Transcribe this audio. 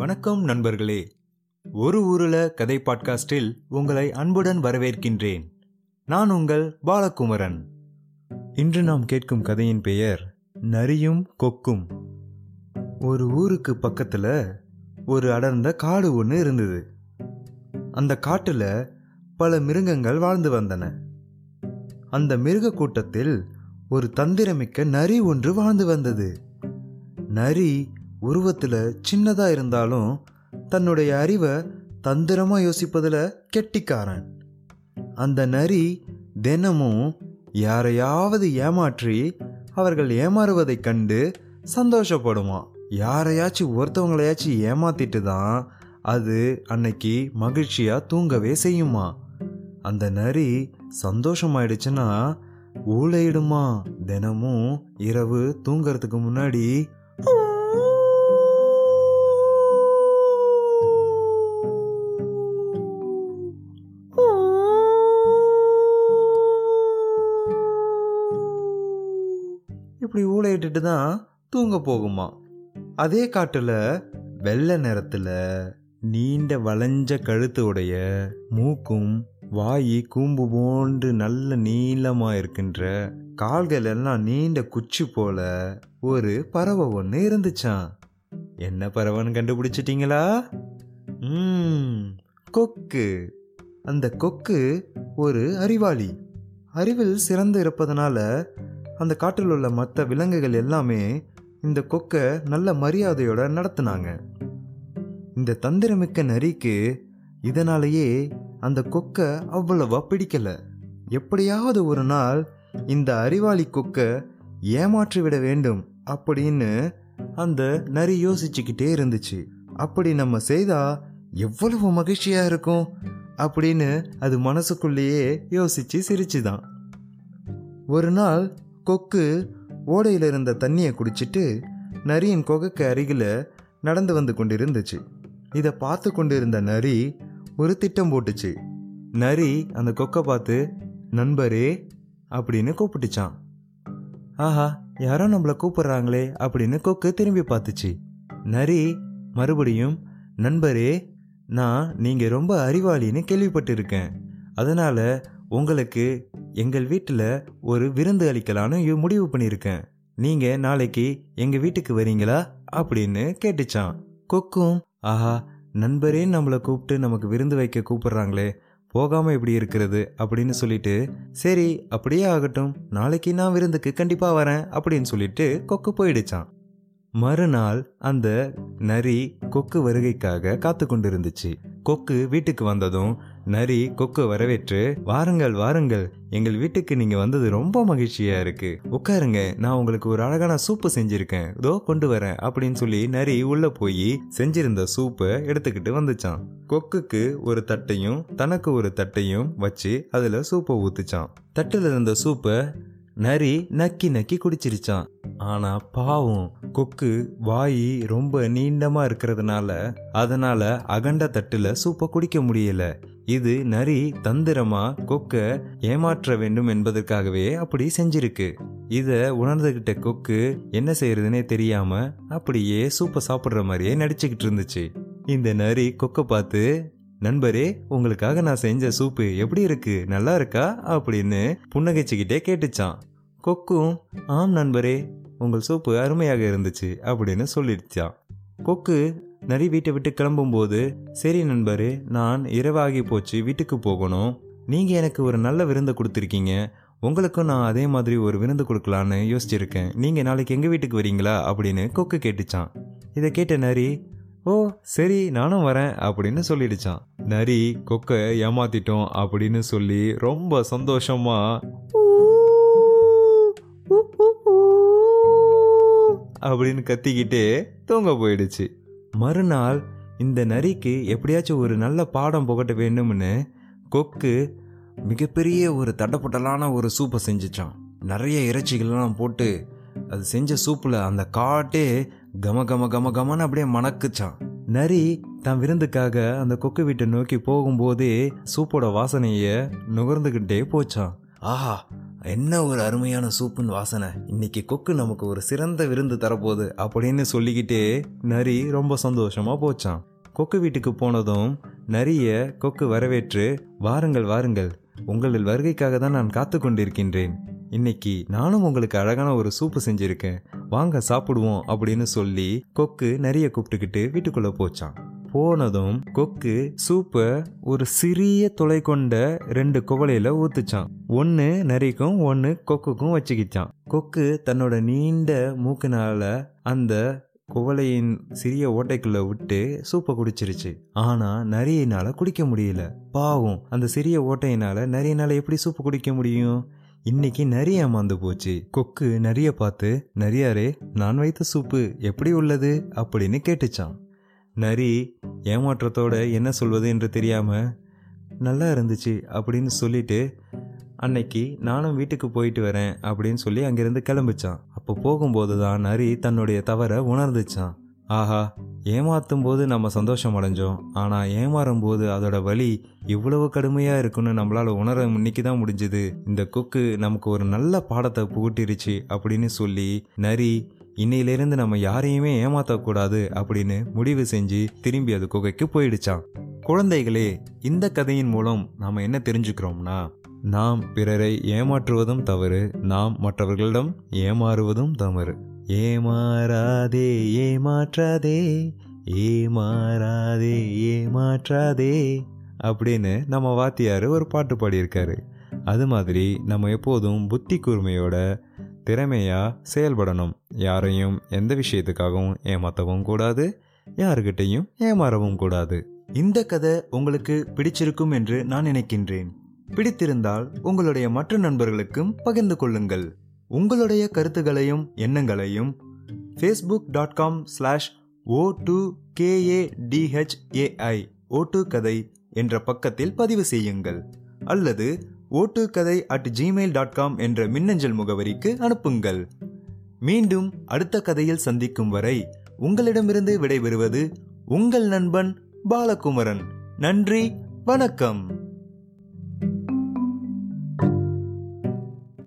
வணக்கம் நண்பர்களே. ஒரு ஊருல கதை பாட்காஸ்டில் உங்களை அன்புடன் வரவேற்கின்றேன். நான் உங்கள் பாலகுமரன். இன்று நாம் கேட்கும் கதையின் பெயர் நரியும் கொக்கும். ஒரு ஊருக்கு பக்கத்துல ஒரு அடர்ந்த காடு ஒன்று இருந்தது. அந்த காட்டுல பல மிருகங்கள் வாழ்ந்து வந்தன. அந்த மிருக கூட்டத்தில் ஒரு தந்திரமிக்க நரி ஒன்று வாழ்ந்து வந்தது. நரி உருவத்தில் சின்னதாக இருந்தாலும் தன்னுடைய அறிவை தந்திரமாக யோசிப்பதில் கெட்டிக்காரன். அந்த நரி தினமும் யாரையாவது ஏமாற்றி அவர்கள் ஏமாறுவதைக் கண்டு சந்தோஷப்படுமா யாரையாச்சும் ஒருத்தவங்களையாச்சும் ஏமாத்திட்டு தான் அது அன்னைக்கு மகிழ்ச்சியாக தூங்கவே செய்யுமா? அந்த நரி சந்தோஷமாயிடுச்சுன்னா ஊழையிடுமா? தினமும் இரவு தூங்கிறதுக்கு முன்னாடி இப்படி தான் தூங்க போகுமா? அதே காட்டில் வெள்ளை நிறத்தில் நீண்ட வளைஞ்ச கழுத்து உடைய மூக்கும் வாயி கூம்பு போன்று நல்ல நீளமாக இருக்கின்ற கால்கள் எல்லாம் நீண்ட குச்சி போல ஒரு பறவை ஒன்று இருந்துச்சான் என்ன பறவைன்னு கண்டுபிடிச்சிட்டிங்களா? ம் கொக்கு. அந்த கொக்கு ஒரு அறிவாளி. அறிவில் சிறந்து இருப்பதனால அந்த காட்டில் உள்ள மற்ற விலங்குகள் எல்லாமே இந்த கொக்கை நல்ல மரியாதையோட நடத்துனாங்க. இந்த தந்திரமிக்க நரிக்கு இதனாலேயே அந்த கொக்கை அவ்வளவா பிடிக்கல. எப்படியாவது ஒரு நாள் இந்த அறிவாளி கொக்கை ஏமாற்றி விட வேண்டும் அப்படின்னு அந்த நரி யோசிச்சுக்கிட்டே இருந்துச்சு. அப்படி நம்ம செய்தா எவ்வளவு மகிழ்ச்சியா இருக்கும் அப்படின்னு அது மனசுக்குள்ளேயே யோசிச்சு சிரிச்சுதான். ஒரு நாள் கொக்கு ஓடையில் இருந்த தண்ணியை குடிச்சிட்டு நரியின் கொகைக்கு அருகில் நடந்து வந்து கொண்டிருந்துச்சு. இதை பார்த்து கொண்டிருந்த நரி ஒரு திட்டம் போட்டுச்சு. நரி அந்த கொக்கை பார்த்து நண்பரே அப்படின்னு கூப்பிட்டுச்சான் ஆஹா யாரோ நம்மளை கூப்பிடுறாங்களே அப்படின்னு கொக்கு திரும்பி பார்த்துச்சு. நரி மறுபடியும் நண்பரே நான் நீங்கள் ரொம்ப அறிவாளின்னு கேள்விப்பட்டிருக்கேன். அதனால் உங்களுக்கு எங்கள் வீட்டில் ஒரு விருந்து அளிக்கலான்னு முடிவு பண்ணியிருக்கேன். நீங்க நாளைக்கு எங்க வீட்டுக்கு வரீங்களா? அப்படின்னு கேட்டுச்சான் கொக்கும் ஆஹா நண்பரே நம்மளை கூப்பிட்டு நமக்கு விருந்து வைக்க கூப்பிடுறாங்களே போகாம எப்படி இருக்கிறது? அப்படின்னு சொல்லிட்டு சரி அப்படியே ஆகட்டும் நாளைக்கு நான் விருந்துக்கு கண்டிப்பா வரேன் அப்படின்னு சொல்லிட்டு கொக்கு போயிடுச்சான் மறுநாள் அந்த நரி கொக்கு வருகைக்காக காத்து கொண்டு இருந்துச்சு கொக்கு வீட்டுக்கு வந்ததும் நரி கொக்கு வரவேற்று வாருங்கள் வாருங்கள். எங்கள் வீட்டுக்கு நீங்க வந்தது ரொம்ப மகிழ்ச்சியா இருக்கு. உட்காருங்க நான் உங்களுக்கு ஒரு அழகான சூப்பு செஞ்சிருக்கேன். இதோ கொண்டு வரேன் அப்படின்னு சொல்லி நரி உள்ள போய் செஞ்சிருந்த சூப்பை எடுத்துக்கிட்டு வந்துச்சான். கொக்குக்கு ஒரு தட்டையும் தனக்கு ஒரு தட்டையும் வச்சு அதுல சூப்பை ஊத்துச்சான். தட்டுல இருந்த சூப்பை நரி நக்கி நக்கி குடிச்சிருச்சான். ஆனா பாவம் கொக்கு வாய் ரொம்ப நீண்டமா இருக்கிறதுனால அதனால அகண்ட தட்டுல சூப்பை குடிக்க முடியல. இது நரி தந்திரமா கொக்க ஏமாற்ற வேண்டும் என்பதற்காகவே அப்படி செஞ்சிருக்கு. இத உணர்ந்துகிட்ட கொக்கு என்ன செய்யறதுனே தெரியாம அப்படியே சூப்பை சாப்பிடுற மாதிரியே நடிச்சுக்கிட்டு இருந்துச்சு. இந்த நரி கொக்க பார்த்து நண்பரே உங்களுக்காக நான் செஞ்ச சூப்பு எப்படி இருக்கு? நல்லா இருக்கா? அப்படின்னு புன்னகைச்சுக்கிட்டே கேட்டுச்சான் கொக்கும் ஆம் நண்பரே உங்கள் சூப்பு அருமையாக இருந்துச்சு அப்படின்னு சொல்லிடுச்சான் கொக்கு நரி வீட்டை விட்டு கிளம்பும்போது சரி நண்பர் நான் இரவாகி போச்சு வீட்டுக்கு போகணும். நீங்கள் எனக்கு ஒரு நல்ல விருந்தை கொடுத்துருக்கீங்க. உங்களுக்கும் நான் அதே மாதிரி ஒரு விருந்து கொடுக்கலான்னு யோசிச்சிருக்கேன். நீங்கள் நாளைக்கு எங்கள் வீட்டுக்கு வரீங்களா? அப்படின்னு கொக்கு கேட்டுச்சான். இதை கேட்ட நரி ஓ சரி நானும் வரேன் அப்படின்னு சொல்லிடுச்சான். நரி கொக்கை ஏமாத்திட்டோம் அப்படின்னு சொல்லி ரொம்ப சந்தோஷமா அப்படின்னு கத்திக்கிட்டே தூங்க போயிடுச்சு. மறுநாள் இந்த நரிக்கு எப்படியாச்சும் ஒரு நல்ல பாடம் புகட்ட வேண்டும்னு கொக்கு மிகப்பெரிய ஒரு தடப்பட்டலான ஒரு சூப்பை செஞ்சுச்சான் நிறைய இறைச்சிகள்லாம் போட்டு அது செஞ்ச சூப்பில் அந்த காட்டே கம கம கம கமன்னு அப்படியே மணக்குச்சான் நரி தான் விருந்துக்காக அந்த கொக்கு வீட்டை நோக்கி போகும்போதே சூப்போட வாசனையை நுகர்ந்துக்கிட்டே போச்சான் ஆஹா என்ன ஒரு அருமையான சூப்புன்னு வாசனை. இன்னைக்கு கொக்கு நமக்கு ஒரு சிறந்த விருந்து தரப்போகுது அப்படின்னு சொல்லிக்கிட்டே நரி ரொம்ப சந்தோஷமா போச்சான் கொக்கு வீட்டுக்கு போனதும் நரிய கொக்கு வரவேற்று வாருங்கள் வாருங்கள். உங்களில் வருகைக்காக தான் நான் காத்து கொண்டிருக்கின்றேன். இன்னைக்கு நானும் உங்களுக்கு அழகான ஒரு சூப்பு செஞ்சிருக்கேன். வாங்க சாப்பிடுவோம் அப்படின்னு சொல்லி கொக்கு நிறைய கூப்பிட்டுக்கிட்டு வீட்டுக்குள்ள போச்சான் போனதும் கொக்கு சூப்பை ஒரு சிறிய துளை கொண்ட ரெண்டு குவளையில ஊத்துச்சான் ஒன்னு நரிக்கும் ஒன்னு கொக்குக்கும் வச்சுக்கிச்சான் கொக்கு தன்னோட நீண்ட மூக்குனால அந்த குவளையின் சிறிய ஓட்டைக்குள்ள விட்டு சூப்பை குடிச்சிருச்சு. ஆனா நரியினால குடிக்க முடியல. பாவம் அந்த சிறிய ஓட்டையினால நரியினால எப்படி சூப்பு குடிக்க முடியும்? இன்னைக்கு நிறைய ஏமாந்து போச்சு. கொக்கு நிறைய பார்த்து நிறையாரே நான் வைத்த சூப்பு எப்படி உள்ளது? அப்படின்னு கேட்டுச்சான் நரி ஏமாற்றத்தோட என்ன சொல்வது என்று தெரியாமல் நல்லா இருந்துச்சு அப்படின்னு சொல்லிட்டு அன்னைக்கு நானும் வீட்டுக்கு போயிட்டு வரேன் அப்படின்னு சொல்லி அங்கிருந்து கிளம்பிச்சான். அப்போ போகும்போது தான் நரி தன்னுடைய தவறை உணர்ந்துச்சான். ஆஹா ஏமாத்தும் போது நம்ம சந்தோஷம் அடைஞ்சோம். ஆனால் ஏமாறும் போது அதோட வலி இவ்வளவு கடுமையாக இருக்குன்னு நம்மளால் உணர இன்னைக்கு தான் முடிஞ்சுது. இந்த கொக்கு நமக்கு ஒரு நல்ல பாடத்தை புகட்டிருச்சு அப்படின்னு சொல்லி நரி இன்னையிலிருந்து நம்ம யாரையுமே ஏமாத்தக்கூடாது அப்படின்னு முடிவு செஞ்சு திரும்பி அது குகைக்கு போயிடுச்சான் குழந்தைகளே இந்த கதையின் மூலம் நாம் என்ன தெரிஞ்சுக்கிறோம்னா நாம் பிறரை ஏமாற்றுவதும் தவறு நாம் மற்றவர்களிடம் ஏமாறுவதும் தவறு. ஏமாறாதே ஏமாற்றாதே ஏமாறாதே ஏமாற்றாதே அப்படின்னு நம்ம வாத்தியார் ஒரு பாட்டு பாடியிருக்காரு. அது மாதிரி நம்ம எப்போதும் புத்தி கூர்மையோட திறமையாக செயல்படணும். யாரையும் எந்த விஷயத்துக்காகவும் ஏமாற்றவும் கூடாது. யாருக்கிட்டையும் ஏமாறவும் கூடாது. இந்த கதை உங்களுக்கு பிடிச்சிருக்கும் என்று நான் நினைக்கின்றேன். பிடித்திருந்தால் உங்களுடைய மற்ற நண்பர்களுக்கும் பகிர்ந்து கொள்ளுங்கள். உங்களுடைய கருத்துகளையும் எண்ணங்களையும் Facebook dot com slash O two K A D H A I ஓட்டு கதை என்ற பக்கத்தில் பதிவு செய்யுங்கள். அல்லது ஓட்டு கதை அட் ஜிமெயில் டாட் காம் என்ற மின்னஞ்சல் முகவரிக்கு அனுப்புங்கள். மீண்டும் அடுத்த கதையில் சந்திக்கும் வரை உங்களிடமிருந்து விடைபெறுவது உங்கள் நண்பன் பாலகுமரன். நன்றி வணக்கம்.